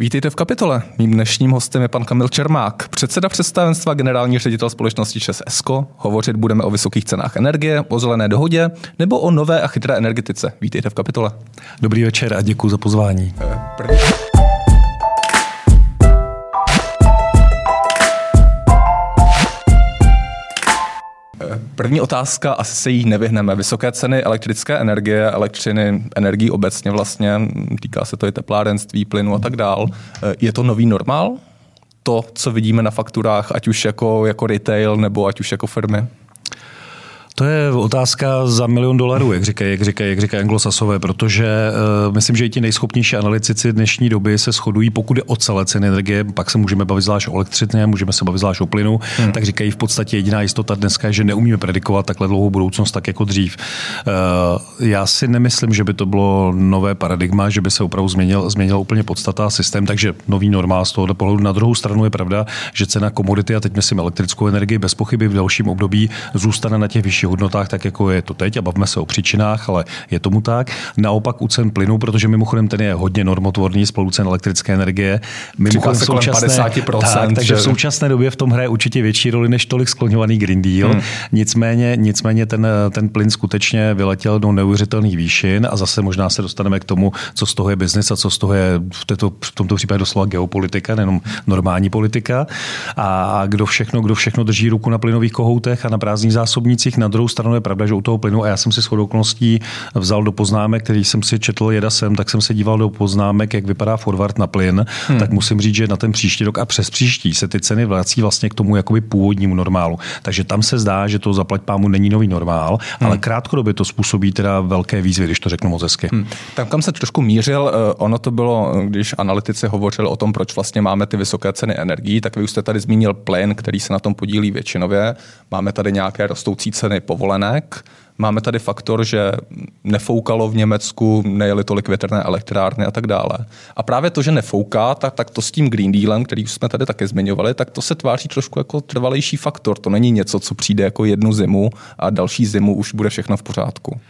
Vítejte v kapitole. Mým dnešním hostem je pan Kamil Čermák, předseda představenstva generální ředitel společnosti ČES ESCO. Hovořit budeme o vysokých cenách energie, o zelené dohodě nebo o nové a chytré energetice. Vítejte v kapitole. Dobrý večer a děkuji za pozvání. První... První otázka, asi se jí nevyhneme. Vysoké ceny elektrické energie, elektřiny, energií obecně vlastně, týká se to i teplárenství, plynu a tak dál. Je to nový normál? To, co vidíme na fakturách, ať už jako, jako retail nebo ať už jako firmy? To je otázka za milion dolarů, jak říkají, jak říkají, jak říkají anglosasové, protože uh, myslím, že i ti nejschopnější analytici dnešní doby se shodují, pokud je o celé ceny energie, pak se můžeme bavit zvlášť o elektřině, můžeme se bavit zvlášť o plynu, hmm. tak říkají v podstatě jediná jistota dneska je, že neumíme predikovat takhle dlouhou budoucnost tak jako dřív. Uh, já si nemyslím, že by to bylo nové paradigma, že by se opravdu změnil, změnil úplně podstata systém, takže nový normál z tohoto pohledu. Na druhou stranu je pravda, že cena komodity, a teď myslím elektrickou energii, bez pochyby v dalším období zůstane na těch vyšších hodnotách, tak jako je to teď, a bavíme se o příčinách, ale je tomu tak. Naopak u cen plynu, protože mimochodem ten je hodně normotvorný spolu cen elektrické energie. Mimochodem se současné, 50%, tak, takže v současné době v tom hraje určitě větší roli než tolik skloňovaný Green Deal. Hmm. Nicméně, nicméně ten, ten plyn skutečně vyletěl do neuvěřitelných výšin a zase možná se dostaneme k tomu, co z toho je biznis a co z toho je v, této, v tomto případě doslova geopolitika, nejenom normální politika. A kdo všechno, kdo všechno drží ruku na plynových kohoutech a na prázdných zásobnících, na druhou stranu je pravda, že u toho plynu, a já jsem si shodou okolností vzal do poznámek, který jsem si četl jeda sem, tak jsem se díval do poznámek, jak vypadá forward na plyn, hmm. tak musím říct, že na ten příští rok a přes příští se ty ceny vrací vlastně k tomu jakoby původnímu normálu. Takže tam se zdá, že to zaplať pámu není nový normál, hmm. ale krátkodobě to způsobí teda velké výzvy, když to řeknu moc hezky. Hmm. Tam, kam se trošku mířil, eh, ono to bylo, když analytici hovořili o tom, proč vlastně máme ty vysoké ceny energií, tak vy už jste tady zmínil plyn, který se na tom podílí většinově. Máme tady nějaké rostoucí ceny povolenek. Máme tady faktor, že nefoukalo v Německu, nejeli tolik větrné elektrárny a tak dále. A právě to, že nefouká, tak, tak to s tím Green Dealem, který už jsme tady také zmiňovali, tak to se tváří trošku jako trvalejší faktor. To není něco, co přijde jako jednu zimu a další zimu už bude všechno v pořádku.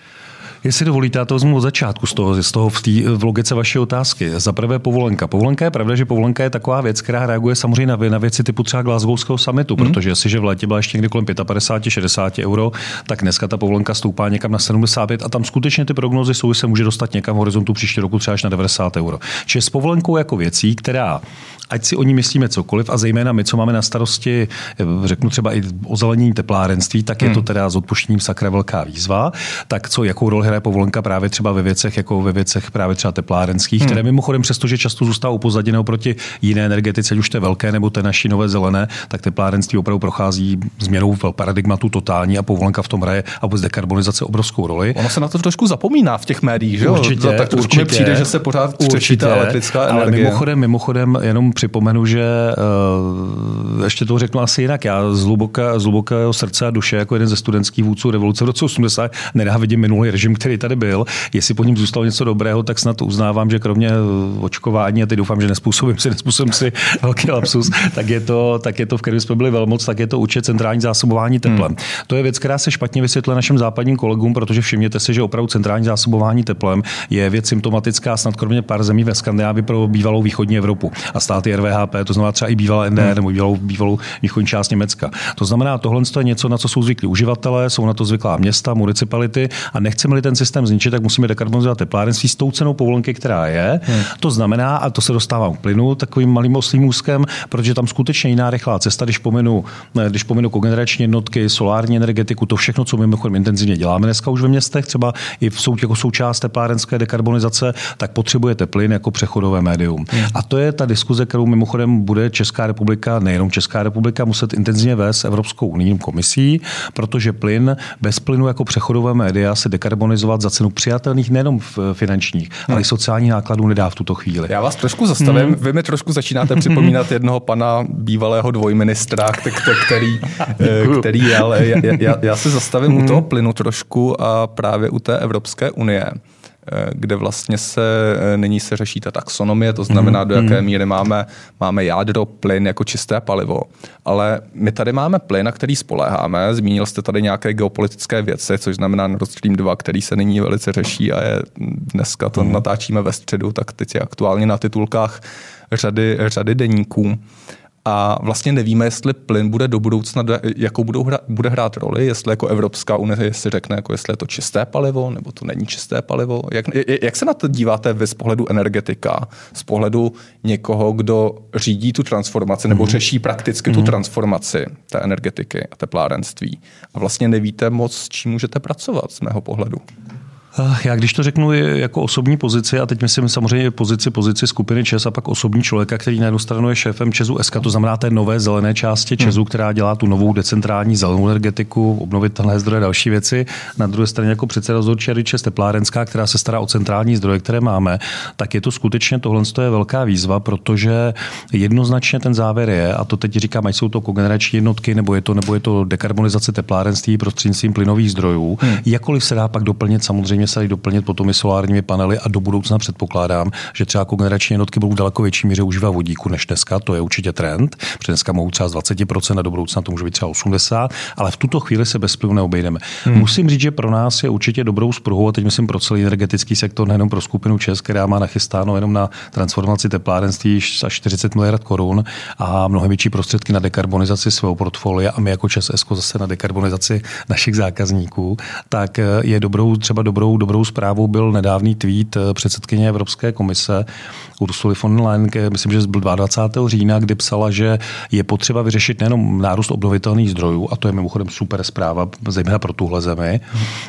Jestli dovolíte, já to vezmu od začátku z toho, z toho v, tý, v logice vaší otázky. Za prvé povolenka. Povolenka je pravda, že povolenka je taková věc, která reaguje samozřejmě na, na věci typu třeba Glasgowského summitu, hmm. protože jestliže v létě byla ještě někdy kolem 55-60 euro, tak dneska ta povolenka stoupá někam na 75 a tam skutečně ty prognozy jsou, že se může dostat někam v horizontu příští roku třeba až na 90 euro. Čili s povolenkou jako věcí, která ať si o ní myslíme cokoliv a zejména my, co máme na starosti, řeknu třeba i o zelenění teplárenství, tak je to hmm. teda s odpuštěním sakra velká výzva. Tak co, jakou roli hraje povolenka právě třeba ve věcech, jako ve věcech právě třeba teplárenských, hmm. které mimochodem přestože často zůstávají upozaděné oproti jiné energetice, ať už té velké nebo té naší nové zelené, tak teplárenství opravdu prochází změnou v paradigmatu totální a povolenka v tom hraje a vůbec dekarbonizace obrovskou roli. Ono se na to trošku zapomíná v těch médiích, že jo? Určitě, tak trošku určitě, přijde, že se pořád určitě, elektrická energie. Ale mimochodem, mimochodem, jenom připomenu, že uh, ještě to řeknu asi jinak. Já z, hluboka, z hlubokého srdce a duše, jako jeden ze studentských vůdců revoluce v roce 80, nenávidím minulý režim, který tady byl. Jestli po něm zůstalo něco dobrého, tak snad uznávám, že kromě eh, očkování, a teď doufám, že nespůsobím si, nespůsobím si velký lapsus, tak je to, tak je to v kterém jsme byli velmoc, tak je to určitě centrální zásobování teplem. Hmm. To je věc, která se špatně vysvětluje našim západním kolegům, protože všimněte si, že opravdu centrální zásobování teplem je věc symptomatická snad kromě pár zemí ve Skandinávii pro bývalou východní Evropu a státy RVHP, to znamená třeba i bývalé NDR hmm. nebo bývalou, bývalou východní část Německa. To znamená, tohle je něco, na co jsou zvyklí uživatelé, jsou na to zvyklá města, municipality a nechceme-li ten systém zničit, tak musíme dekarbonizovat teplárenství s tou cenou povolenky, která je. Hmm. To znamená, a to se dostávám k plynu takovým malým oslým úzkem, protože tam skutečně jiná rychlá cesta, když pominu, když pominu kogenerační jednotky, solární energetiku, to všechno, co my mimochodem intenzivně děláme dneska už ve městech, třeba i v sou, jako součást teplárenské dekarbonizace, tak potřebujete plyn jako přechodové médium. Hmm. A to je ta diskuze, kterou mimochodem bude Česká republika, nejenom Česká republika, muset intenzivně vést s Evropskou unijní komisí, protože plyn bez plynu jako přechodové média se dekarbonizovat za cenu přijatelných nejenom finančních, hmm. ale i sociálních nákladů nedá v tuto chvíli. Já vás trošku zastavím. Hmm. Vy mi trošku začínáte připomínat jednoho pana bývalého dvojministra, který, eh, který jel. Já, já, já se zastavím hmm. u toho plynu trošku a právě u té Evropské unie. Kde vlastně se nyní se řeší ta taxonomie, to znamená, do jaké míry máme, máme jádro, plyn jako čisté palivo. Ale my tady máme plyn, na který spoléháme. Zmínil jste tady nějaké geopolitické věci, což znamená Nord Stream 2, který se nyní velice řeší a je dneska to natáčíme ve středu, tak teď je aktuálně na titulkách řady, řady deníků a vlastně nevíme, jestli plyn bude do budoucna, jakou budou hra, bude hrát roli, jestli jako Evropská unie si řekne, jako jestli je to čisté palivo, nebo to není čisté palivo. Jak, jak se na to díváte vy z pohledu energetika, z pohledu někoho, kdo řídí tu transformaci nebo mm. řeší prakticky mm. tu mhm. transformaci té energetiky a teplárenství a vlastně nevíte moc, s čím můžete pracovat z mého pohledu? Já když to řeknu jako osobní pozici, a teď myslím samozřejmě pozici, pozici skupiny ČES a pak osobní člověka, který na jednu stranu je šéfem ČESu SK, to znamená té nové zelené části ČESu, hmm. která dělá tu novou decentrální zelenou energetiku, obnovitelné zdroje, další věci. Na druhé straně jako předseda dozorčí rady ČES Teplárenská, která se stará o centrální zdroje, které máme, tak je to skutečně tohle je velká výzva, protože jednoznačně ten závěr je, a to teď říkám, ať jsou to kogenerační jednotky, nebo je to, nebo je to dekarbonizace teplárenství prostřednictvím plynových zdrojů, hmm. jakkoliv se dá pak doplnit samozřejmě samozřejmě se dají doplnit potom i solárními panely a do budoucna předpokládám, že třeba kogenerační jednotky budou daleko větší míře užívat vodíku než dneska, to je určitě trend, protože dneska mohou třeba z 20% a do budoucna to může být třeba 80%, ale v tuto chvíli se bez plynu neobejdeme. Hmm. Musím říct, že pro nás je určitě dobrou spruhou, a teď myslím pro celý energetický sektor, nejenom pro skupinu ČES, která má nachystáno jenom na transformaci teplárenství až 40 miliard korun a mnohem větší prostředky na dekarbonizaci svého portfolia a my jako ČES zase na dekarbonizaci našich zákazníků, tak je dobrou, třeba dobrou dobrou, dobrou zprávou byl nedávný tweet eh, předsedkyně Evropské komise Ursuly von der Leyen, myslím, že byl 22. října, kdy psala, že je potřeba vyřešit nejenom nárůst obnovitelných zdrojů, a to je mimochodem super zpráva, zejména pro tuhle zemi,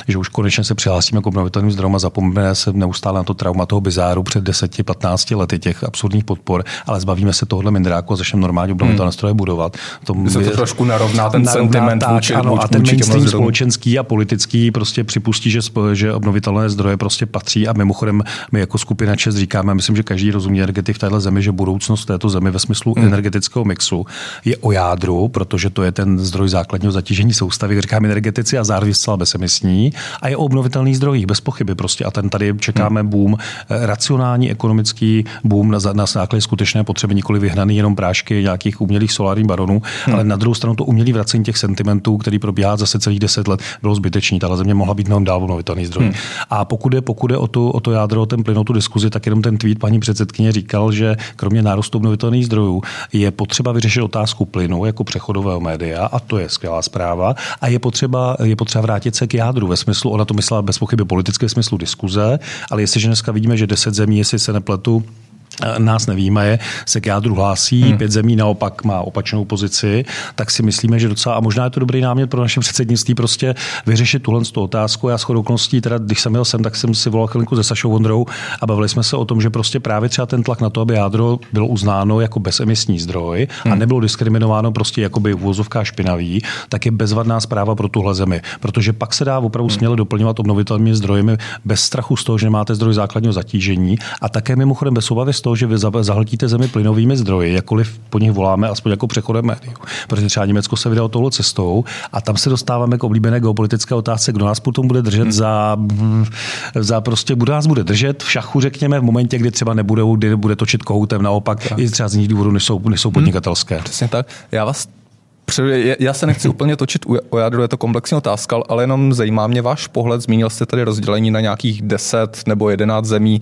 že už konečně se přihlásíme k obnovitelným zdrojům a zapomeneme se neustále na to trauma toho bizáru před 10-15 lety těch absurdních podpor, ale zbavíme se tohohle mindráku a začneme normálně obnovitelné hmm. zdroje budovat. To, se to trošku narovná ten narovná, sentiment tak, vůči, ano, vůči, a ten mainstream společenský a politický prostě připustí, že, že obnovitelné zdroje prostě patří a mimochodem my jako skupina ČES říkáme, myslím, že každý rozumí energetik v této zemi, že budoucnost této zemi ve smyslu hmm. energetického mixu je o jádru, protože to je ten zdroj základního zatížení soustavy, říkáme energetici a zároveň zcela bezemisní a je o obnovitelných zdrojích, bez pochyby prostě. A ten tady čekáme hmm. boom, eh, racionální ekonomický boom na, na základě skutečné potřeby, nikoli vyhnaný jenom prášky nějakých umělých solárních baronů, hmm. ale na druhou stranu to umělý vracení těch sentimentů, který probíhá zase celých deset let, bylo zbytečný. Ta země mohla být mnohem dál obnovitelný zdroj. Hmm. A pokud je, pokud je o, to, o to jádro, o ten plyn, o tu diskuzi, tak jenom ten tweet paní předsedkyně říkal, že kromě nárůstu obnovitelných zdrojů je potřeba vyřešit otázku plynu jako přechodového média, a to je skvělá zpráva. A je potřeba, je potřeba vrátit se k jádru ve smyslu, ona to myslela bez pochyby politické smyslu diskuze, ale jestliže dneska vidíme, že deset zemí, jestli se nepletu, nás nevíme, se k jádru hlásí, hmm. pět zemí naopak má opačnou pozici, tak si myslíme, že docela, a možná je to dobrý námět pro naše předsednictví, prostě vyřešit tuhle otázku. Já shodou okolností, teda, když jsem jel sem, tak jsem si volal chvilku se Sašou Vondrou a bavili jsme se o tom, že prostě právě třeba ten tlak na to, aby jádro bylo uznáno jako bezemisní zdroj hmm. a nebylo diskriminováno prostě jakoby uvozovká špinavý, tak je bezvadná zpráva pro tuhle zemi. Protože pak se dá opravdu hmm. směle doplňovat obnovitelnými zdroji bez strachu z toho, že nemáte zdroj základního zatížení a také mimochodem bez obavy z toho, že vy zahltíte zemi plynovými zdroji, jakkoliv po nich voláme, aspoň jako přechodem médiu. Protože třeba Německo se vydalo touhle cestou a tam se dostáváme k oblíbené geopolitické otázce, kdo nás potom bude držet hmm. za, za prostě, kdo nás bude držet v šachu, řekněme, v momentě, kdy třeba nebudou, kdy bude točit kohoutem, naopak tak. i třeba z jiných důvodů, než jsou, než jsou hmm. podnikatelské. Hmm. Přesně tak. Já vás já se nechci úplně točit o jádru, je to komplexní otázka, ale jenom zajímá mě váš pohled. Zmínil jste tady rozdělení na nějakých 10 nebo 11 zemí,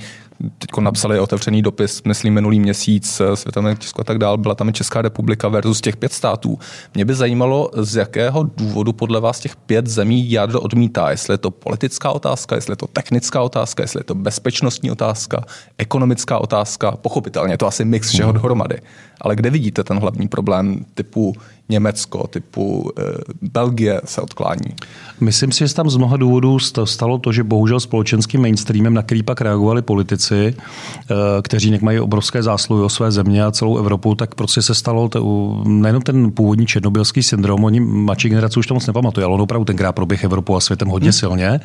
teď napsali otevřený dopis, myslím, minulý měsíc, eh, Světové Česko a tak dál, byla tam i Česká republika versus těch pět států. Mě by zajímalo, z jakého důvodu podle vás těch pět zemí jádro odmítá. Jestli je to politická otázka, jestli je to technická otázka, jestli je to bezpečnostní otázka, ekonomická otázka, pochopitelně, to asi mix všeho dohromady. Ale kde vidíte ten hlavní problém typu Německo, typu e, Belgie se odklání? Myslím si, že tam z mnoha důvodů stalo to, že bohužel společenským mainstreamem, na který pak reagovali politici, Němci, eh, kteří mají obrovské zásluhy o své země a celou Evropu, tak prostě se stalo to, nejenom ten původní černobylský syndrom, oni mladší generace už to moc nepamatuje, ale on opravdu tenkrát proběh Evropu a světem hodně hmm. silně.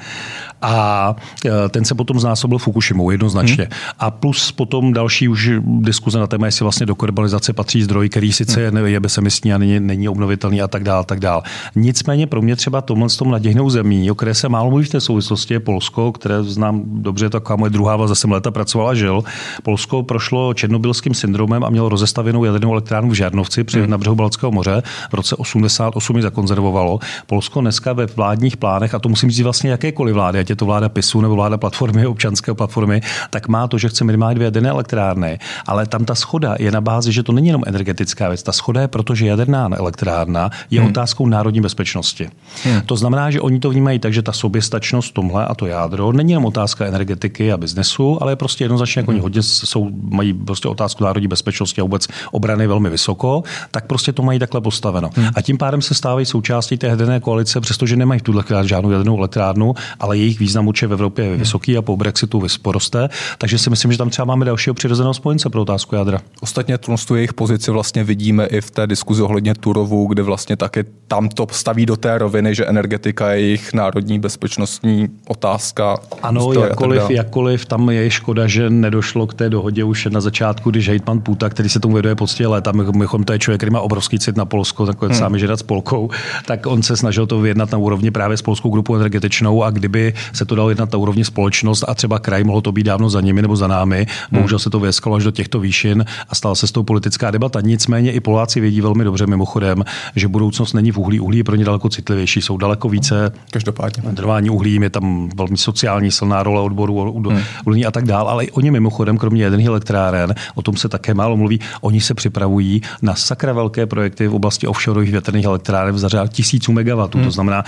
A e, ten se potom znásobil Fukushimou jednoznačně. Hmm. A plus potom další už diskuze na téma, jestli vlastně do karbonizace patří zdroj, který sice hmm. je, je bezemisní a není, není obnovitelný a tak dále, tak dále. Nicméně pro mě třeba tomhle s tom naděhnou zemí, o které se málo mluví v té souvislosti, je Polsko, které znám dobře, taková moje druhá vlast, jsem léta pracovala, žil. Polsko prošlo černobylským syndromem a mělo rozestavěnou jadernou elektrárnu v Žárnovci při hmm. na břehu Balckého moře. V roce 88 ji zakonzervovalo. Polsko dneska ve vládních plánech, a to musím říct vlastně jakékoliv vlády, ať je to vláda PISu nebo vláda platformy, občanské platformy, tak má to, že chce minimálně dvě jaderné elektrárny. Ale tam ta schoda je na bázi, že to není jenom energetická věc. Ta schoda je proto, že jaderná elektrárna je hmm. otázkou národní bezpečnosti. Hmm. To znamená, že oni to vnímají tak, že ta soběstačnost tomhle a to jádro není jenom otázka energetiky a biznesu, ale je prostě jednoznačně, jako oni hodně jsou, mají prostě otázku národní bezpečnosti a vůbec obrany velmi vysoko, tak prostě to mají takhle postaveno. Hmm. A tím pádem se stávají součástí té jaderné koalice, přestože nemají v tuhle chvíli žádnou jadernou elektrárnu, ale jejich význam určitě v Evropě je hmm. vysoký a po Brexitu vysporoste. Takže si myslím, že tam třeba máme dalšího přirozeného spojence pro otázku jádra. Ostatně tu jejich pozici vlastně vidíme i v té diskuzi ohledně Turovu, kde vlastně také tam to staví do té roviny, že energetika je jejich národní bezpečnostní otázka. Ano, jakkoliv, jakkoliv tam je škoda, že nedošlo k té dohodě už na začátku, když hejtman Puta, který se tomu věduje poctivě léta, mychom to je člověk, který má obrovský cit na Polsko, takový hmm. sami žedat s Polkou, tak on se snažil to vyjednat na úrovni právě s polskou grupou energetičnou a kdyby se to dalo jednat na úrovni společnost a třeba kraj, mohlo to být dávno za nimi nebo za námi, hmm. bohužel se to vyeskalo až do těchto výšin a stala se s tou politická debata. Nicméně i Poláci vědí velmi dobře mimochodem, že budoucnost není v uhlí. Uhlí je pro ně daleko citlivější, jsou daleko více. Každopádně. Trvání uhlí je tam velmi sociální silná role odboru hmm. uhlí a tak dále, ale i oni mimochodem, kromě jedných elektráren, o tom se také málo mluví, oni se připravují na sakra velké projekty v oblasti offshoreových větrných elektráren v zařád tisíců megawatů, hmm. to znamená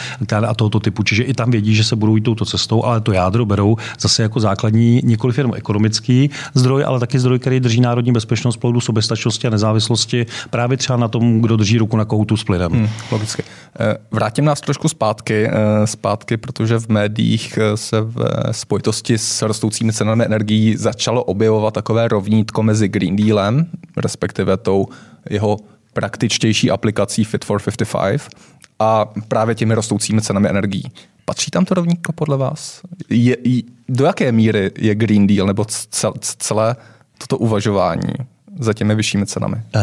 a tohoto typu. Čiže i tam vědí, že se budou jít touto cestou, ale to jádro berou zase jako základní nikoli jenom ekonomický zdroj, ale taky zdroj, který drží národní bezpečnost, ploudu soběstačnosti a nezávislosti právě třeba na tom, kdo drží ruku na koutu s plynem. Hmm, logicky. Eh, vrátím nás trošku zpátky, eh, zpátky, protože v médiích eh, se v spojitosti s rostoucími cenami energií začalo objevovat takové rovnítko mezi Green Dealem, respektive tou jeho praktičtější aplikací Fit for 55 a právě těmi rostoucími cenami energií. Patří tam to rovnítko podle vás? Je, do jaké míry je Green Deal nebo celé toto uvažování za těmi vyššími cenami? Uh,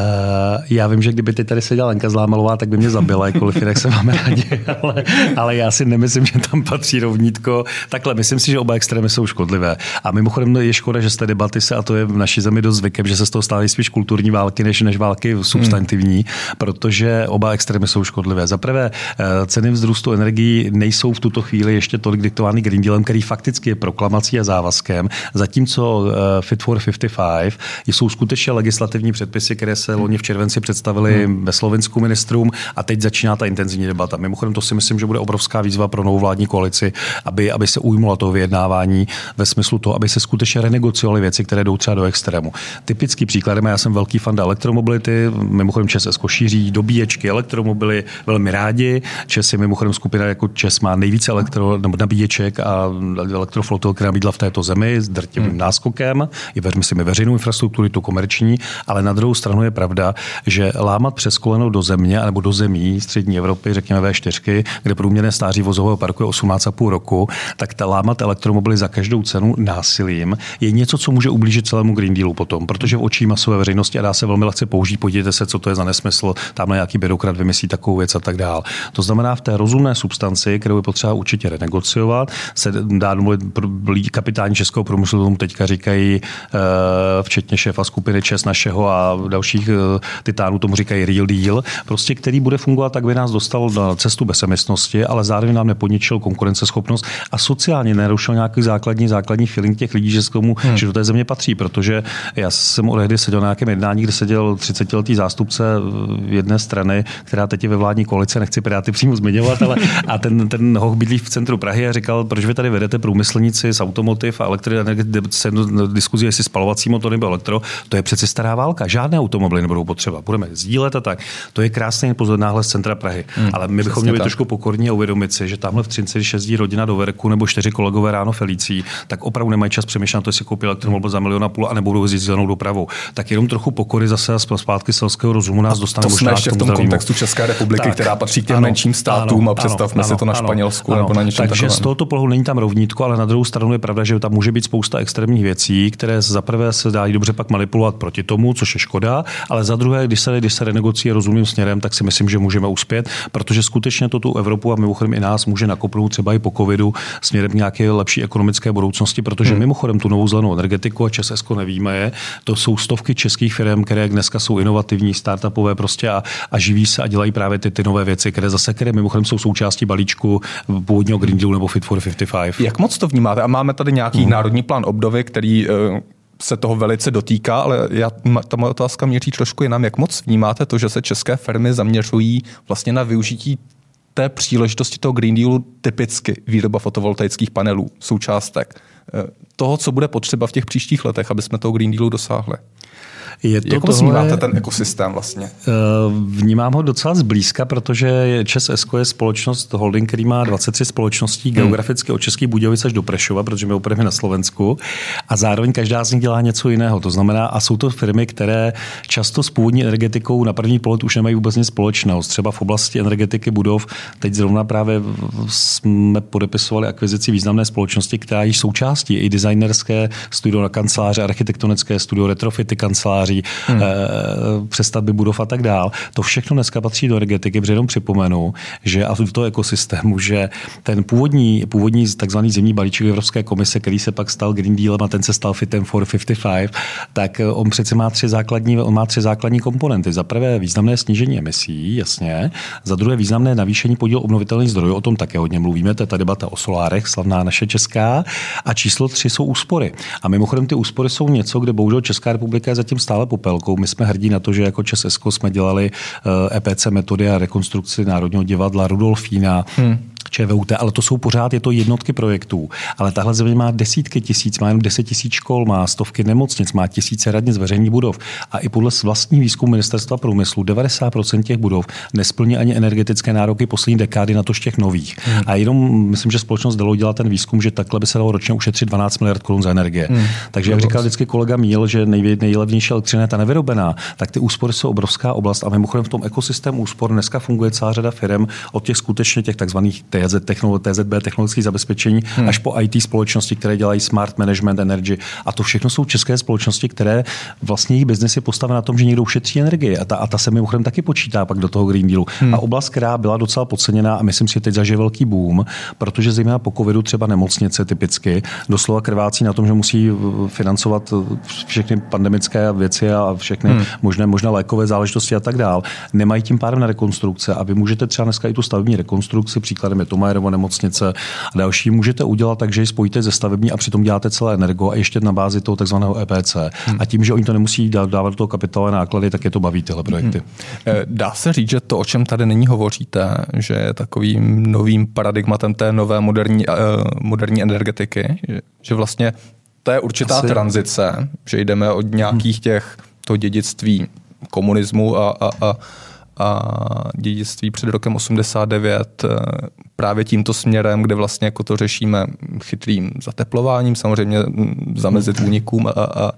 já vím, že kdyby ty tady seděla Lenka Zlámalová, tak by mě zabila, jakkoliv jinak se máme rádi, ale, ale já si nemyslím, že tam patří rovnítko. Takhle, myslím si, že oba extrémy jsou škodlivé. A mimochodem je škoda, že z té debaty se, a to je v naší zemi dost zvykem, že se z toho stávají spíš kulturní války, než, než války substantivní, hmm. protože oba extrémy jsou škodlivé. Za prvé, eh, ceny vzrůstu energií nejsou v tuto chvíli ještě tolik diktovány Green Dealem, který fakticky je proklamací a závazkem, zatímco eh, Fit for 55 jsou skutečně legislativní předpisy, které se loni v červenci představili hmm. ve Slovensku ministrům a teď začíná ta intenzivní debata. Mimochodem to si myslím, že bude obrovská výzva pro novou vládní koalici, aby, aby se ujmula toho vyjednávání ve smyslu toho, aby se skutečně renegociovaly věci, které jdou třeba do extrému. Typický příkladem, já jsem velký fan elektromobility, mimochodem ČES šíří dobíječky, elektromobily velmi rádi. ČES je mimochodem skupina jako ČES má nejvíce elektro, nebo nabíječek a elektroflotil, která bydla v této zemi s drtivým hmm. náskokem. I ve, myslím, veřejnou infrastrukturu, tu komerční ale na druhou stranu je pravda, že lámat přes koleno do země nebo do zemí střední Evropy, řekněme V4, kde průměrné stáří vozového parku je 18,5 roku, tak ta lámat elektromobily za každou cenu násilím je něco, co může ublížit celému Green Dealu potom, protože v očí masové veřejnosti a dá se velmi lehce použít. Podívejte se, co to je za nesmysl, tam nějaký byrokrat vymyslí takovou věc a tak dál. To znamená, v té rozumné substanci, kterou je potřeba určitě renegociovat, se dá domluvit kapitáni českého průmyslu tomu teďka říkají, eh, včetně šéfa skupiny ČES našeho a dalších eh, titánů tomu říkají real deal, prostě který bude fungovat tak, by nás dostal na cestu bezemisnosti, ale zároveň nám nepodničil konkurenceschopnost a sociálně nerušil nějaký základní, základní feeling těch lidí, že z tomu, hmm. že do té země patří, protože já jsem tehdy seděl na nějakém jednání, kde seděl 30-letý zástupce eh, jedné strany, která teď je ve vládní koalici, nechci Piráty přímo zmiňovat, ale a ten, ten hoch bydlí v centru Prahy a říkal, proč vy tady vedete průmyslníci z automotiv a elektry, diskuzi, jestli spalovací motor nebo elektro, to je přece chce stará válka. Žádné automobily nebudou potřeba. Budeme sdílet a tak. To je krásný pozor náhle z centra Prahy. Hmm, Ale my bychom měli trošku pokorně uvědomit si, že tamhle v Třinci, když jezdí rodina do Verku nebo čtyři kolegové ráno Felicí, tak opravdu nemají čas přemýšlet to, jestli koupil elektromobil za milion a půl a nebudou jezdit zelenou dopravou. Tak jenom trochu pokory zase a zpátky selského rozumu nás dostane možná ještě v tom kontextu České republiky, tak, která patří k těm ano, menším státům ano, a představme ano, si to na Španělsku ano, nebo na něčem Takže takovém. z tohoto pohledu není tam rovnítko, ale na druhou stranu je pravda, že tam může být spousta extrémních věcí, které za prvé se dají dobře pak manipulovat proti tomu, což je škoda, ale za druhé, když se, když se renegociuje rozumným směrem, tak si myslím, že můžeme uspět, protože skutečně to tu Evropu a mimochodem i nás může nakopnout třeba i po covidu směrem nějaké lepší ekonomické budoucnosti, protože hmm. mimochodem tu novou zelenou energetiku a Česko nevíme je, to jsou stovky českých firm, které dneska jsou inovativní, startupové prostě a, a živí se a dělají právě ty, ty nové věci, které zase, které mimochodem jsou součástí balíčku původního Green Dealu nebo Fit for 55. Jak moc to vnímáte? A máme tady nějaký hmm. národní plán obdovy, který uh se toho velice dotýká, ale já, ta moje otázka měří trošku jinam. Jak moc vnímáte to, že se české firmy zaměřují vlastně na využití té příležitosti toho Green Dealu typicky výroba fotovoltaických panelů, součástek, eh, toho, co bude potřeba v těch příštích letech, aby jsme toho Green Dealu dosáhli? Je to Jak tohle, vnímáte ten ekosystém vlastně? Eh, vnímám ho docela zblízka, protože Čes Esko je společnost holding, který má 23 společností hmm. geograficky od Českých Budějovic až do Prešova, protože my opravíme na Slovensku a zároveň každá z nich dělá něco jiného. To znamená, a jsou to firmy, které často s původní energetikou na první pohled už nemají vůbec nic společného. Třeba v oblasti energetiky budov, teď zrovna právě jsme podepisovali akvizici významné společnosti, která je součástí i designerské studio na kanceláře, architektonické studio, retrofity kanceláří, hmm. e, přestavby budov a tak dál. To všechno dneska patří do energetiky, protože jenom připomenu, že a v toho ekosystému, že ten původní, původní takzvaný zimní balíček Evropské komise, který se pak stal Green Dealem a ten se stal Fitem for 55, tak eh, on přece má tři základní, on má tři základní komponenty. Za prvé významné snížení emisí, jasně. Za druhé významné navýšení podíl obnovitelných zdrojů, o tom také hodně mluvíme, to je ta debata o solárech, slavná naše česká. A číslo tři jsou úspory. A mimochodem ty úspory jsou něco, kde bohužel Česká republika je zatím stále popelkou. My jsme hrdí na to, že jako ČSSK jsme dělali EPC eh, e metody a rekonstrukci Národního divadla Rudolfína. Hmm ČVUT, ale to jsou pořád, je to jednotky projektů. Ale tahle země má desítky tisíc, má jenom deset tisíc škol, má stovky nemocnic, má tisíce radnic veřejných budov. A i podle vlastní výzkumu ministerstva průmyslu 90% těch budov nesplní ani energetické nároky poslední dekády na to těch nových. Hmm. A jenom myslím, že společnost Delo dělá ten výzkum, že takhle by se dalo ročně ušetřit 12 miliard korun za energie. Hmm. Takže jak říkal vždycky kolega Míl, že nej, nejlevnější elektřina je ta nevyrobená, tak ty úspory jsou obrovská oblast a mimochodem v tom ekosystému úspor dneska funguje celá řada firm od těch skutečně těch takzvaných TZ, TZB, technologické zabezpečení, hmm. až po IT společnosti, které dělají smart management energy. A to všechno jsou české společnosti, které vlastně jejich biznes je postaven na tom, že někdo ušetří energii. A ta, a ta se mimochodem taky počítá pak do toho Green Dealu. Hmm. A oblast, která byla docela podceněná a myslím si, že teď zažije velký boom, protože zejména po covidu třeba nemocnice typicky doslova krvácí na tom, že musí financovat všechny pandemické věci a všechny hmm. možné, možná lékové záležitosti a tak dál. Nemají tím pádem na rekonstrukce a vy můžete třeba dneska i tu stavební rekonstrukci, příkladem je Tomajerovo nemocnice a další, můžete udělat tak, že ji spojíte ze stavební a přitom děláte celé energo a ještě na bázi toho takzvaného EPC. Hmm. A tím, že oni to nemusí dávat do toho kapitálové náklady, tak je to baví tyhle projekty. Hmm. Dá se říct, že to, o čem tady nyní hovoříte, že je takovým novým paradigmatem té nové moderní, uh, moderní energetiky, že, že vlastně to je určitá Asi... tranzice, že jdeme od nějakých těch to dědictví komunismu a, a, a a dědictví před rokem 89 eh, právě tímto směrem, kde vlastně jako to řešíme chytrým zateplováním, samozřejmě zamezit únikům a, a,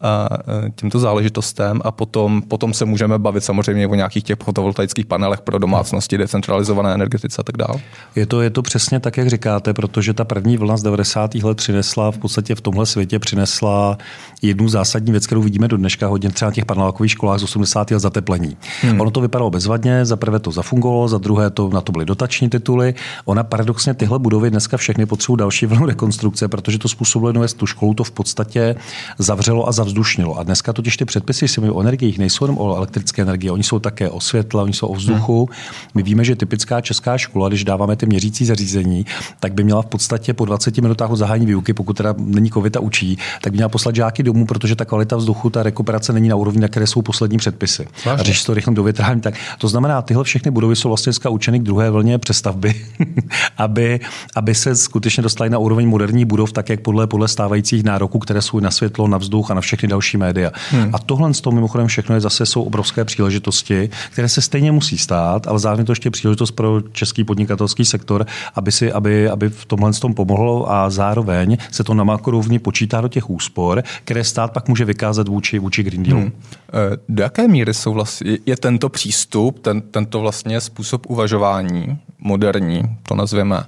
a tímto záležitostem a potom, potom se můžeme bavit samozřejmě o nějakých těch fotovoltaických panelech pro domácnosti, decentralizované energetice a tak dále. Je to, je to přesně tak, jak říkáte, protože ta první vlna z 90. let přinesla v podstatě v tomhle světě přinesla jednu zásadní věc, kterou vidíme do dneška hodně třeba na těch panelákových školách z 80. let zateplení. Hmm. Ono to vypadalo bezvadně, za prvé to zafungovalo, za druhé to na to byly dotační tituly. Ona paradoxně tyhle budovy dneska všechny potřebují další vlnu rekonstrukce, protože to způsobilo tu školu to v podstatě zavřelo a zavřelo ovzdušnilo. A dneska totiž ty předpisy, si o energiích, nejsou jenom o elektrické energii, oni jsou také o světle, oni jsou o vzduchu. Hmm. My víme, že typická česká škola, když dáváme ty měřící zařízení, tak by měla v podstatě po 20 minutách od zahájení výuky, pokud teda není covid a učí, tak by měla poslat žáky domů, protože ta kvalita vzduchu, ta rekuperace není na úrovni, na které jsou poslední předpisy. Vážně. A řeší to rychlým dovětráním. Tak to znamená, tyhle všechny budovy jsou vlastně dneska učeny k druhé vlně přestavby, aby, aby se skutečně dostali na úroveň moderní budov, tak jak podle, podle stávajících nároků, které jsou na světlo, na vzduch a na všechny všechny další média. Hmm. A tohle z toho mimochodem všechno je zase jsou obrovské příležitosti, které se stejně musí stát, ale zároveň to ještě příležitost pro český podnikatelský sektor, aby si, aby, aby v tomhle tom pomohlo a zároveň se to na makrovni počítá do těch úspor, které stát pak může vykázat vůči, vůči Green Dealu. Hmm. Eh, do jaké míry jsou vlastně, je tento přístup, ten, tento vlastně způsob uvažování moderní, to nazveme,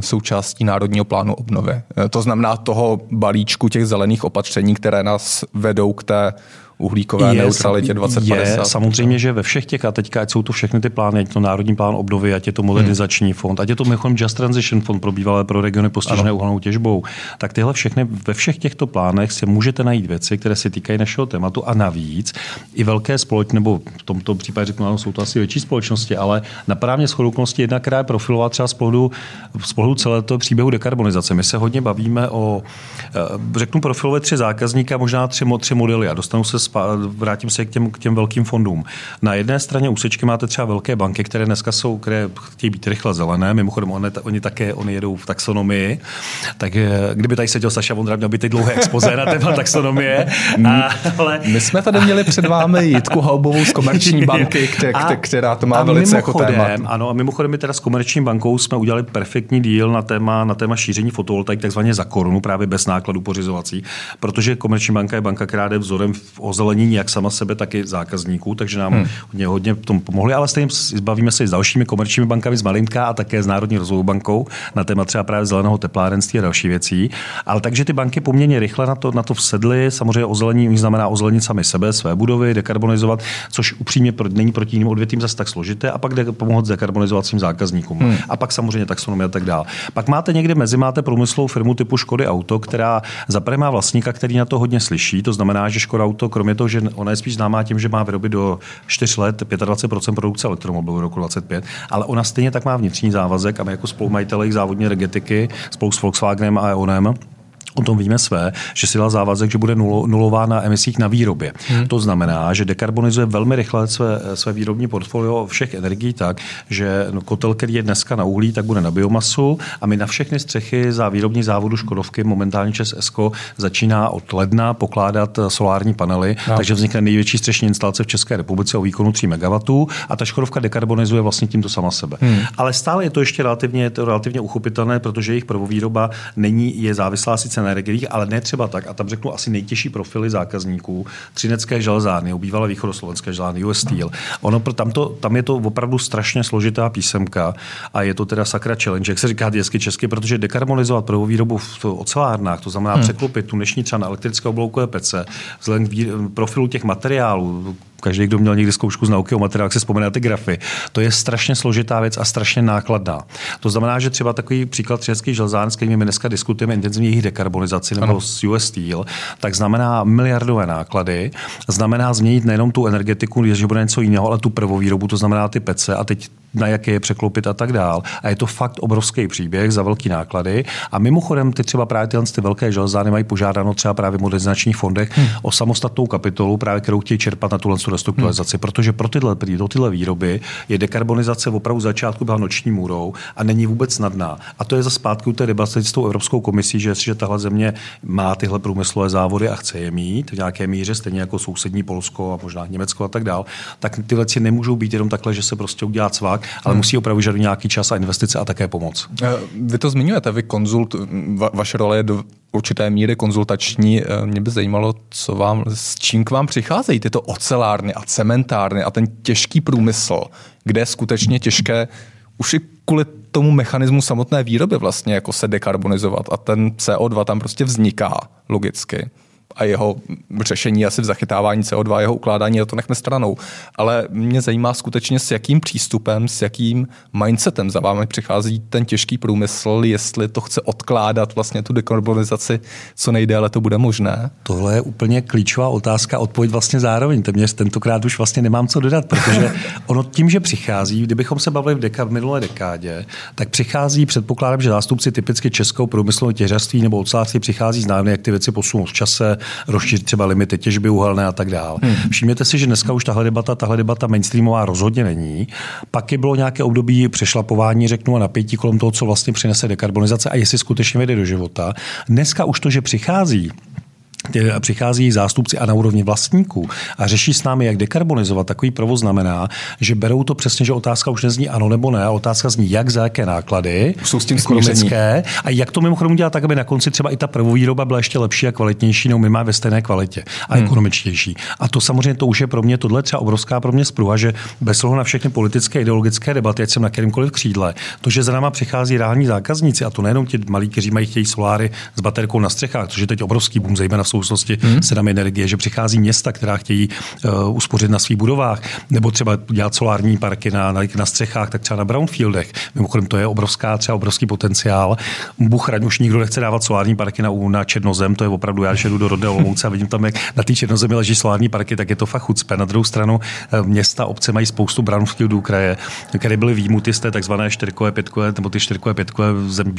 součástí Národního plánu obnovy. Eh, to znamená toho balíčku těch zelených opatření, které nás vedou k té uhlíkové je, neutralitě 2050. Je, samozřejmě, že ve všech těch, a teďka, ať jsou to všechny ty plány, ať to Národní plán obnovy, ať je to modernizační hmm. fond, ať je to mimochodem Just Transition fond pro bývalé pro regiony postižené uhelnou těžbou, tak tyhle všechny, ve všech těchto plánech si můžete najít věci, které se týkají našeho tématu a navíc i velké společnosti, nebo v tomto případě řeknu, ano, jsou to asi větší společnosti, ale napadá mě shodou jedna, která je profilová třeba z pohledu, z pohledu celého toho příběhu dekarbonizace. My se hodně bavíme o, eh, řeknu profilové tři zákazníky a možná tři, tři modely a dostanu se vrátím se k těm, k těm velkým fondům. Na jedné straně úsečky máte třeba velké banky, které dneska jsou, které chtějí být rychle zelené, mimochodem oni, oni také oni jedou v taxonomii, tak eh, kdyby tady seděl Saša Vondra, měl by ty dlouhé expoze na téma taxonomie. A, ale... My jsme tady měli před vámi Jitku Halbovou z Komerční banky, která, která to má velice jako téma. Ano, a mimochodem my teda s Komerční bankou jsme udělali perfektní díl na téma, na téma šíření fotovoltaik takzvaně za korunu, právě bez nákladů pořizovací, protože Komerční banka je banka, která jde vzorem v ozelenění jak sama sebe, tak i zákazníků, takže nám hmm. hodně, hodně v tom pomohli, ale stejně zbavíme se i s dalšími komerčními bankami z Malinka a také s Národní rozvojovou bankou na téma třeba právě zeleného teplárenství a další věcí. Ale takže ty banky poměrně rychle na to, na to vsedly. Samozřejmě ozelení znamená ozelenit sami sebe, své budovy, dekarbonizovat, což upřímně není proti jiným odvětvím zase tak složité, a pak jde pomoct dekarbonizovat svým zákazníkům. Hmm. A pak samozřejmě taxonomie a tak dále. Pak máte někde mezi máte průmyslovou firmu typu Škody Auto, která za má vlastníka, který na to hodně slyší. To znamená, že Škoda Auto, kromě toho, že ona je spíš známá tím, že má vyrobit do 4 let 25% produkce elektromobilů roku 25, ale ona stejně tak má vnitřní závazek a my jako spolumajitelé závodní energetiky spolu s Volkswagenem a E.ONem o tom víme své, že si dal závazek, že bude nulová na emisích na výrobě. Hmm. To znamená, že dekarbonizuje velmi rychle své, své výrobní portfolio všech energií tak, že kotel, který je dneska na uhlí, tak bude na biomasu a my na všechny střechy za výrobní závodu Škodovky momentálně Čes Esko začíná od ledna pokládat solární panely, no. takže vznikne největší střešní instalace v České republice o výkonu 3 MW a ta Škodovka dekarbonizuje vlastně tímto sama sebe. Hmm. Ale stále je to ještě relativně, je to relativně uchopitelné, protože jejich prvovýroba není, je závislá sice energiích, ale ne třeba tak. A tam řeknu asi nejtěžší profily zákazníků. Třinecké železárny, obývalé východoslovenské železárny, US Steel. Ono, tam, to, tam je to opravdu strašně složitá písemka a je to teda sakra challenge, jak se říká hezky česky, protože dekarbonizovat prvovýrobu v ocelárnách, to znamená hmm. překlopit tu dnešní třeba na elektrické obloukové pece, vzhledem k profilu těch materiálů, každý, kdo měl někdy zkoušku z nauky o materiálech, se vzpomene na ty grafy. To je strašně složitá věc a strašně nákladná. To znamená, že třeba takový příklad třenecký železárny, s kterými my dneska diskutujeme intenzivně jejich dekarbonizaci nebo ano. s US Steel, tak znamená miliardové náklady, znamená změnit nejenom tu energetiku, že bude něco jiného, ale tu prvovýrobu, to znamená ty pece a teď na jaké je překlopit a tak dál. A je to fakt obrovský příběh za velký náklady. A mimochodem, ty třeba právě tyhle ty velké železárny mají požádáno třeba právě v modernizačních fondech hmm. o samostatnou kapitolu, právě kterou chtějí čerpat na tuhle restrukturalizaci, hmm. protože pro tyhle, do tyhle výroby je dekarbonizace opravdu začátku byla noční můrou a není vůbec snadná. A to je za zpátky u té debaty s tou Evropskou komisí, že že tahle země má tyhle průmyslové závody a chce je mít v nějaké míře, stejně jako sousední Polsko a možná Německo a tak dál, tak ty věci nemůžou být jenom takhle, že se prostě udělá cvak, ale hmm. musí opravdu žádat nějaký čas a investice a také pomoc. Eh, vy to zmiňujete, vy konzult, va, vaše role je do určité míry konzultační. Eh, mě by zajímalo, co vám, s čím k vám přicházejí tyto ocelárny a cementárny a ten těžký průmysl, kde je skutečně těžké už i kvůli tomu mechanismu samotné výroby vlastně jako se dekarbonizovat a ten CO2 tam prostě vzniká logicky a jeho řešení asi v zachytávání CO2, jeho ukládání, to nechme stranou. Ale mě zajímá skutečně, s jakým přístupem, s jakým mindsetem za vámi přichází ten těžký průmysl, jestli to chce odkládat vlastně tu dekarbonizaci, co nejdéle to bude možné. Tohle je úplně klíčová otázka, odpověď vlastně zároveň. Mě tentokrát už vlastně nemám co dodat, protože ono tím, že přichází, kdybychom se bavili v, deka, v minulé dekádě, tak přichází, předpokládám, že zástupci typicky českou průmyslového těžařství nebo ocelářství přichází z jak ty věci posunou v čase, rozšířit třeba limity těžby uhelné a tak dále. Hmm. Všimněte si, že dneska už tahle debata, tahle debata mainstreamová rozhodně není. Pak je bylo nějaké období přešlapování, řeknu, a napětí kolem toho, co vlastně přinese dekarbonizace a jestli skutečně vede do života. Dneska už to, že přichází přichází zástupci a na úrovni vlastníků a řeší s námi, jak dekarbonizovat, takový provoz znamená, že berou to přesně, že otázka už nezní ano nebo ne, a otázka zní jak za jaké náklady, jsou s tím ekonomické, a jak to mimochodem udělat tak, aby na konci třeba i ta prvovýroba byla ještě lepší a kvalitnější, no my máme ve stejné kvalitě a hmm. ekonomičtější. A to samozřejmě to už je pro mě tohle třeba obrovská pro mě spruha, že bez ohledu na všechny politické ideologické debaty, ať jsem na kterémkoliv křídle, to, že za náma přichází reální zákazníci, a to nejenom ti malí, kteří mají chtějí soláry s baterkou na střechách, což je teď obrovský boom, zejména v souvislosti hmm. s cenami energie, že přichází města, která chtějí uh, uspořit na svých budovách, nebo třeba dělat solární parky na, na, na střechách, tak třeba na brownfieldech. Mimochodem, to je obrovská, třeba obrovský potenciál. Buchraň už nikdo nechce dávat solární parky na, na Černozem, to je opravdu, já když jdu do Rodného Olomouce a vidím tam, jak na té Černozemi leží solární parky, tak je to fakt chucpe. Na druhou stranu eh, města, obce mají spoustu brownfieldů kraje, které byly výjimuty z té takzvané čtyřkové, pětkové, nebo ty čtyřkové, pětkové zem,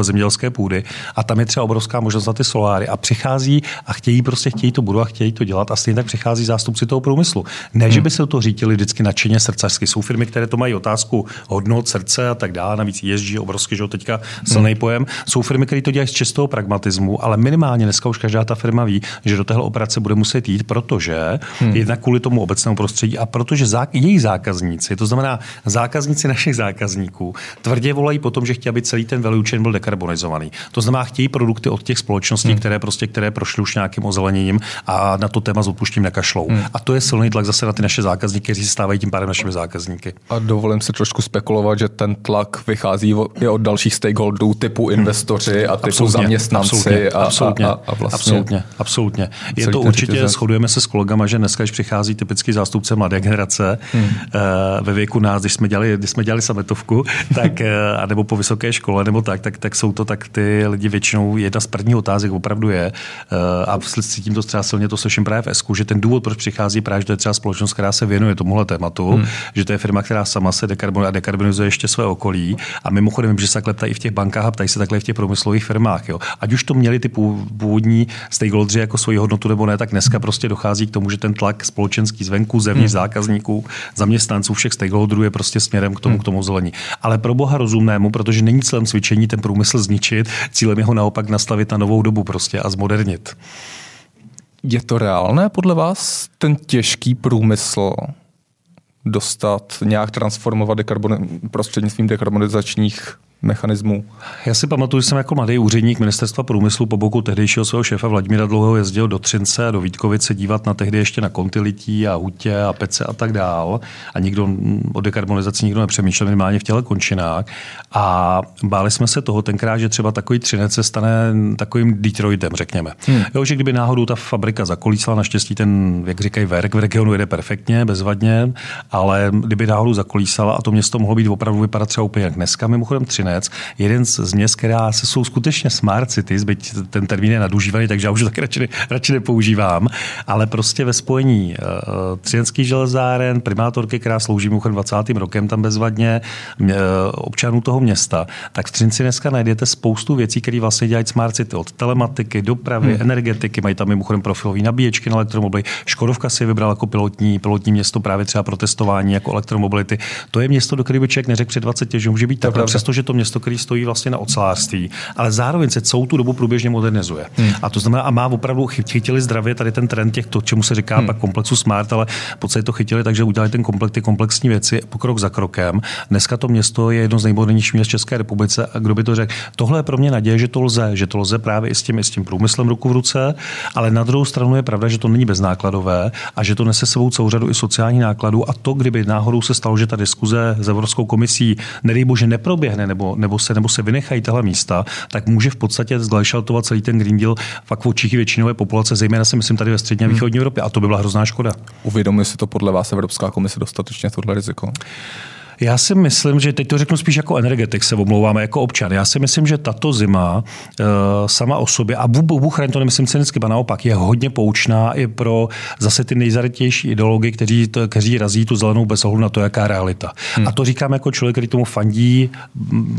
zemědělské půdy. A tam je třeba obrovská možnost za ty soláry. A přichází a chtějí prostě chtějí to budovat, chtějí to dělat a stejně tak přichází zástupci toho průmyslu. Ne, že hmm. by se to řítili vždycky nadšeně srdcařsky. Jsou firmy, které to mají otázku hodnot srdce a tak dále, navíc jezdí obrovský, že teďka silný hmm. pojem. Jsou firmy, které to dělají z čistého pragmatismu, ale minimálně dneska už každá ta firma ví, že do téhle operace bude muset jít, protože hmm. jednak kvůli tomu obecnému prostředí a protože zá, jejich zákazníci, to znamená zákazníci našich zákazníků, tvrdě volají po tom, že chtějí, aby celý ten value chain byl dekarbonizovaný. To znamená, chtějí produkty od těch společností, hmm. které prostě, které prošly už nějakým ozeleněním a na to téma s odpuštím nekašlou. Hmm. A to je silný tlak zase na ty naše zákazníky, kteří se stávají tím pádem našimi zákazníky. A dovolím si trošku spekulovat, že ten tlak vychází i od dalších stakeholderů typu hmm. investoři a typu absolutně, zaměstnanci. Absolutně, a, absolutně, a, a vlastně absolutně, absolutně. Je to určitě, řetězec. shodujeme se s kolegama, že dneska, když přichází typický zástupce mladé generace hmm. uh, ve věku nás, když jsme dělali, když jsme dělali sametovku, tak, uh, nebo po vysoké škole, nebo tak, tak, tak jsou to tak ty lidi většinou, jedna z prvních otázek opravdu je, uh, a cítím to třeba silně, to slyším právě v Esku, že ten důvod, proč přichází právě, že to je třeba společnost, která se věnuje tomuhle tématu, hmm. že to je firma, která sama se dekarbonizuje a dekarbonizuje ještě své okolí. A mimochodem, že se takhle ptají v těch bankách a ptají se takhle v těch průmyslových firmách. Jo. Ať už to měli ty původní stakeholders jako svoji hodnotu nebo ne, tak dneska prostě dochází k tomu, že ten tlak společenský zvenku, zevnitř hmm. zákazníků, zaměstnanců, všech stakeholderů je prostě směrem k tomu, hmm. k tomu zelení. Ale pro boha rozumnému, protože není cílem cvičení ten průmysl zničit, cílem je ho naopak nastavit na novou dobu prostě a zmodernit. Je to reálné podle vás, ten těžký průmysl dostat, nějak transformovat dekarbon, prostřednictvím dekarbonizačních mechanismů. Já si pamatuju, že jsem jako mladý úředník ministerstva průmyslu po boku tehdejšího svého šéfa Vladimíra Dlouhého jezdil do Třince a do Vítkovice dívat na tehdy ještě na kontilití a hutě a pece a tak dál. A nikdo o dekarbonizaci nikdo nepřemýšlel minimálně v těle končinách. A báli jsme se toho tenkrát, že třeba takový Třinec se stane takovým Detroitem, řekněme. Hmm. Jo, že kdyby náhodou ta fabrika zakolísala, naštěstí ten, jak říkají, verk v regionu jede perfektně, bezvadně, ale kdyby náhodou zakolísala a to město mohlo být opravdu vypadat třeba úplně jak dneska, mimochodem Třinec nakonec jeden z měst, která se jsou skutečně smart cities, byť ten termín je nadužívaný, takže já už to taky radši, radši nepoužívám, ale prostě ve spojení uh, Třinecký železáren, primátorky, která slouží mimochodem 20. rokem tam bezvadně, uh, občanů toho města, tak v Třinci dneska najdete spoustu věcí, které vlastně dělají smart city, od telematiky, dopravy, hmm. energetiky, mají tam mimochodem profilové nabíječky na elektromobily. Škodovka si vybral jako pilotní, pilotní město právě třeba pro testování jako elektromobility. To je město, do kterého by člověk neřekl před 20, že může být tak, přestože to město, který stojí vlastně na ocelářství, ale zároveň se celou tu dobu průběžně modernizuje. Hmm. A to znamená, a má opravdu chytili zdravě tady ten trend těch, to, čemu se říká hmm. pak komplexu smart, ale v podstatě to chytili, takže udělali ten komplex, ty komplexní věci pokrok za krokem. Dneska to město je jedno z nejmodernějších měst České republice a kdo by to řekl, tohle je pro mě naděje, že to lze, že to lze právě i s tím, i s tím průmyslem ruku v ruce, ale na druhou stranu je pravda, že to není beznákladové a že to nese sebou celou řadu i sociálních nákladů a to, kdyby náhodou se stalo, že ta diskuze s Evropskou komisí, nedej bože, neproběhne nebo nebo, se, nebo se vynechají tahle místa, tak může v podstatě zglajšaltovat celý ten Green Deal fakt v očích většinové populace, zejména si myslím tady ve střední a hmm. východní. Evropě. A to by byla hrozná škoda. Uvědomuje si to podle vás Evropská komise dostatečně tohle riziko? Já si myslím, že teď to řeknu spíš jako energetik, se omlouváme jako občan. Já si myslím, že tato zima uh, sama o sobě, a Bůh to nemyslím cynicky, ba naopak, je hodně poučná i pro zase ty nejzarytější ideology, kteří, kteří razí tu zelenou bez ohledu na to, jaká je realita. Hmm. A to říkám jako člověk, který tomu fandí,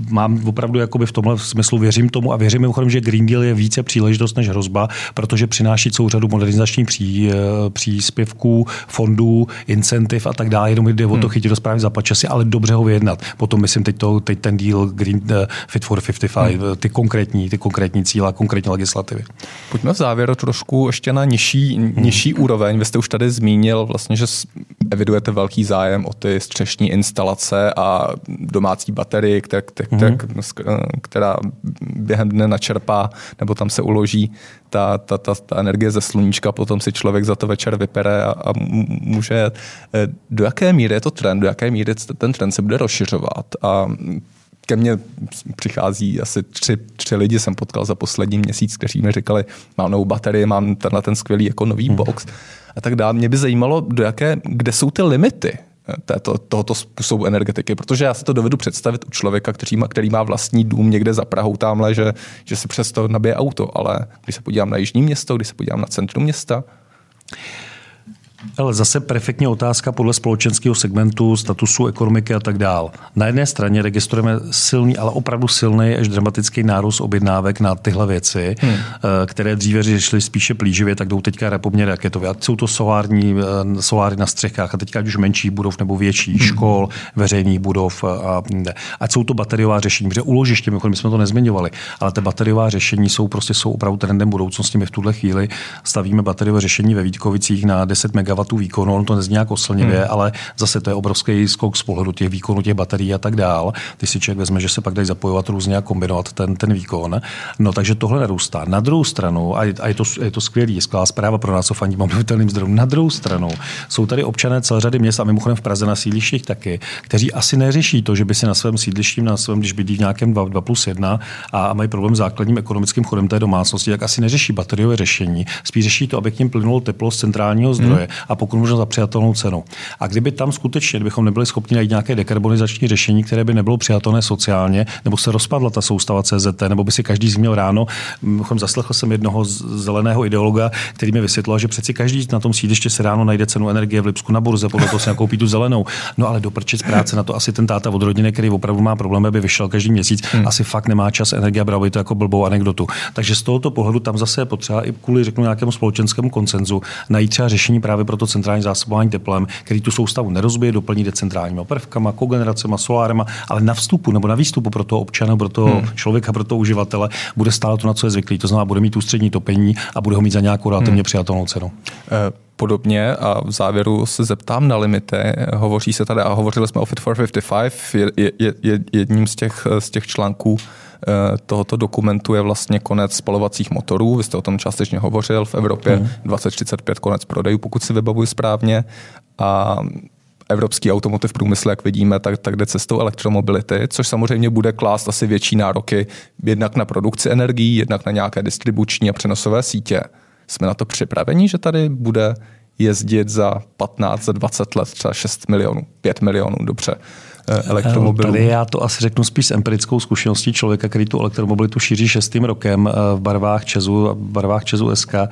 mám opravdu jakoby v tomhle smyslu věřím tomu a věřím mimochodem, že Green Deal je více příležitost než hrozba, protože přináší celou řadu modernizačních pří, eh, příspěvků, fondů, incentiv a tak dále. Jenom jde o to hmm. chytit do správně zaplatit ale dobře ho vyjednat. Potom myslím teď, to, teď ten deal Green uh, Fit for 55, hmm. ty konkrétní, ty konkrétní cíle, konkrétní legislativy. Pojďme v závěru trošku ještě na nižší, hmm. nižší úroveň. Vy jste už tady zmínil vlastně, že evidujete velký zájem o ty střešní instalace a domácí baterie, která, která, která během dne načerpá nebo tam se uloží ta, ta, ta, ta energie ze sluníčka, potom si člověk za to večer vypere a, a může. Do jaké míry je to trend, do jaké míry ten trend se bude rozšiřovat a ke mně přichází asi tři, tři lidi, jsem potkal za poslední měsíc, kteří mi říkali, mám novou baterii, mám tenhle ten skvělý jako nový hmm. box a tak dále. Mě by zajímalo, do jaké, kde jsou ty limity této, tohoto způsobu energetiky, protože já si to dovedu představit u člověka, který má, který má vlastní dům někde za Prahou tamhle, že, že si přesto nabije auto, ale když se podívám na jižní město, když se podívám na centrum města, ale zase perfektně otázka podle společenského segmentu, statusu ekonomiky a tak dál. Na jedné straně registrujeme silný, ale opravdu silný až dramatický nárůst objednávek na tyhle věci, hmm. Eh, které dříve řešily spíše plíživě, tak jdou teďka repoměr raketové. Ať jsou to solární, eh, soláry na střechách a teďka ať už menších budov nebo větších hmm. škol, veřejných budov a ať jsou to bateriová řešení, protože úložiště, my jsme to nezmiňovali, ale ty bateriová řešení jsou prostě jsou opravdu trendem budoucnosti. My v tuhle chvíli stavíme bateriové řešení ve Vítkovicích na 10 MW MW výkonu, on to nezní nějak oslnivě, hmm. ale zase to je obrovský skok z pohledu těch výkonů těch baterií a tak dál. Ty si člověk vezme, že se pak dají zapojovat různě a kombinovat ten, ten výkon. No takže tohle narůstá. Na druhou stranu, a je, a je to, je to skvělý, skvělá zpráva pro nás, co fandím obnovitelným zdrojům, na druhou stranu jsou tady občané celé řady měst a mimochodem v Praze na sídlištích taky, kteří asi neřeší to, že by si na svém sídlišti, na svém, když bydlí v nějakém 2, 2 plus 1 a mají problém s základním ekonomickým chodem té domácnosti, tak asi neřeší bateriové řešení. Spíš řeší to, aby k ním plynulo teplo z centrálního zdroje hmm. A pokud možno za přijatelnou cenu. A kdyby tam skutečně, kdybychom nebyli schopni najít nějaké dekarbonizační řešení, které by nebylo přijatelné sociálně, nebo se rozpadla ta soustava CZT, nebo by si každý změl ráno, mimochodem zaslechl jsem jednoho zeleného ideologa, který mi vysvětlil, že přeci každý na tom sídliště se ráno najde cenu energie v Lipsku na burze, podle toho si nakoupí tu zelenou. No ale doprčit práce na to asi ten táta od rodiny, který opravdu má problémy, aby vyšel každý měsíc, hmm. asi fakt nemá čas energie, bravo to jako blbou anekdotu. Takže z tohoto pohledu tam zase je potřeba i kvůli řeknu nějakému společenskému koncenzu najít třeba řešení právě pro to centrální zásobování teplem, který tu soustavu nerozbije, doplní decentrálními prvkama, kogeneracema, solárema, ale na vstupu nebo na výstupu pro toho občana, pro toho hmm. člověka, pro toho uživatele bude stále to, na co je zvyklý. To znamená, bude mít ústřední topení a bude ho mít za nějakou relativně hmm. přijatelnou cenu. Eh, podobně a v závěru se zeptám na limity. Hovoří se tady a hovořili jsme o Fit for 55. Je, je, je, jedním z těch, z těch článků Eh, tohoto dokumentu je vlastně konec spalovacích motorů. Vy jste o tom částečně hovořil. V Evropě hmm. 2035 konec prodejů, pokud si vybavuji správně. A evropský automotiv průmysl, jak vidíme, tak, tak jde cestou elektromobility, což samozřejmě bude klást asi větší nároky jednak na produkci energií, jednak na nějaké distribuční a přenosové sítě. Jsme na to připraveni, že tady bude jezdit za 15, za 20 let třeba 6 milionů, 5 milionů, dobře. Eh, elektromobilů. Tady já to asi řeknu spíš s empirickou zkušeností člověka, který tu elektromobilitu šíří šestým rokem eh, v barvách Česu, v barvách Česu SK. Eh,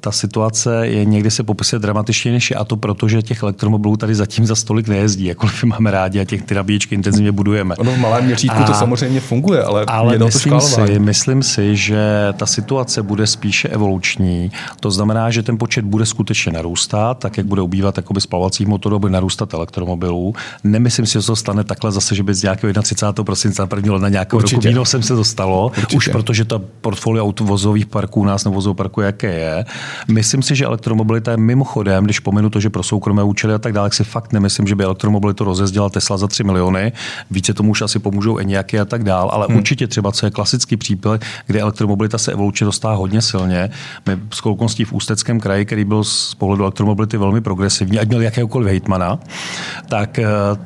ta situace je někdy se popisuje dramatičně než je a to proto, že těch elektromobilů tady zatím za stolik nejezdí, jakkoliv máme rádi a těch ty nabíječky intenzivně budujeme. Ono v malém měřítku a, to samozřejmě funguje, ale, ale je myslím, si, myslím si, že ta situace bude spíše evoluční. To znamená, že ten počet bude skutečně narůstat, tak jak bude ubývat spalovacích motorů, bude narůstat elektromobilů. Ne nemyslím si, že to stane takhle zase, že by z nějakého 31. prosince na 1. ledna nějakého Určitě. roku výnosem se dostalo, Určitě. už protože to portfolio autovozových parků u nás nebo vozových parků, jaké je. Myslím si, že elektromobilita je mimochodem, když pominu to, že pro soukromé účely a tak dále, si fakt nemyslím, že by elektromobilitu rozjezdila Tesla za 3 miliony. Více tomu už asi pomůžou nějaké a tak dále, ale hmm. určitě třeba, co je klasický případ, kde elektromobilita se evolučně dostává hodně silně. My s kolkonstí v Ústeckém kraji, který byl z pohledu elektromobility velmi progresivní, ať měl jakéhokoliv hejtmana, tak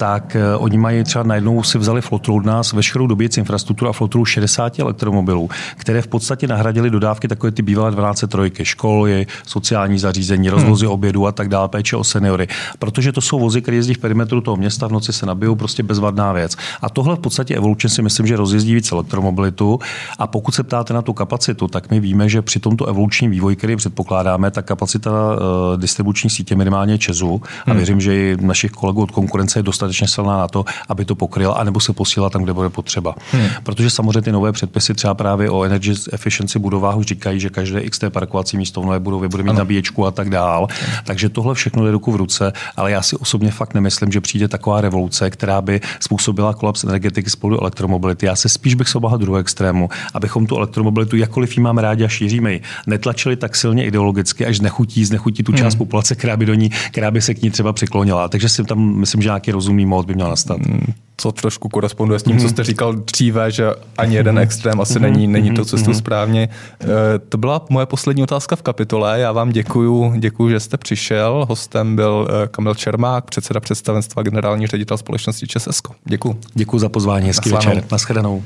tak eh, oni mají třeba najednou si vzali flotilu od nás veškerou dobíjecí infrastrukturu a flotilu 60 elektromobilů, které v podstatě nahradili dodávky takové ty bývalé 12 trojky, školy, sociální zařízení, hmm. rozvozy hmm. obědu a tak dále, péče o seniory. Protože to jsou vozy, které jezdí v perimetru toho města, v noci se nabijou, prostě bezvadná věc. A tohle v podstatě evolučně si myslím, že rozjezdí víc elektromobilitu. A pokud se ptáte na tu kapacitu, tak my víme, že při tomto evolučním vývoji, který předpokládáme, ta kapacita uh, distribuční sítě minimálně Česu, a hmm. věřím, že i našich kolegů od konkurence je dostatečná dostatečně silná na to, aby to pokryla, anebo se posílala tam, kde bude potřeba. Hmm. Protože samozřejmě ty nové předpisy třeba právě o energy efficiency budovách už říkají, že každé XT parkovací místo v nové budově bude mít ano. nabíječku a tak dál. Takže tohle všechno jde ruku v ruce, ale já si osobně fakt nemyslím, že přijde taková revoluce, která by způsobila kolaps energetiky spolu elektromobility. Já se spíš bych se obáhal druhého extrému, abychom tu elektromobilitu, jakkoliv ji máme rádi a šíříme ji, netlačili tak silně ideologicky, až znechutí, znechutí tu část hmm. populace, která by do ní, která by se k ní třeba přiklonila. Takže si tam myslím, že nějaký rozumný mod by měl nastat. Hmm co trošku koresponduje s tím, co jste říkal dříve, že ani jeden extrém asi není, není to cestou správně. E, to byla moje poslední otázka v kapitole. Já vám děkuju, děkuju, že jste přišel. Hostem byl e, Kamil Čermák, předseda představenstva generální ředitel společnosti ČSSKO. Děkuju. Děkuju za pozvání, hezký večer. Naschledanou.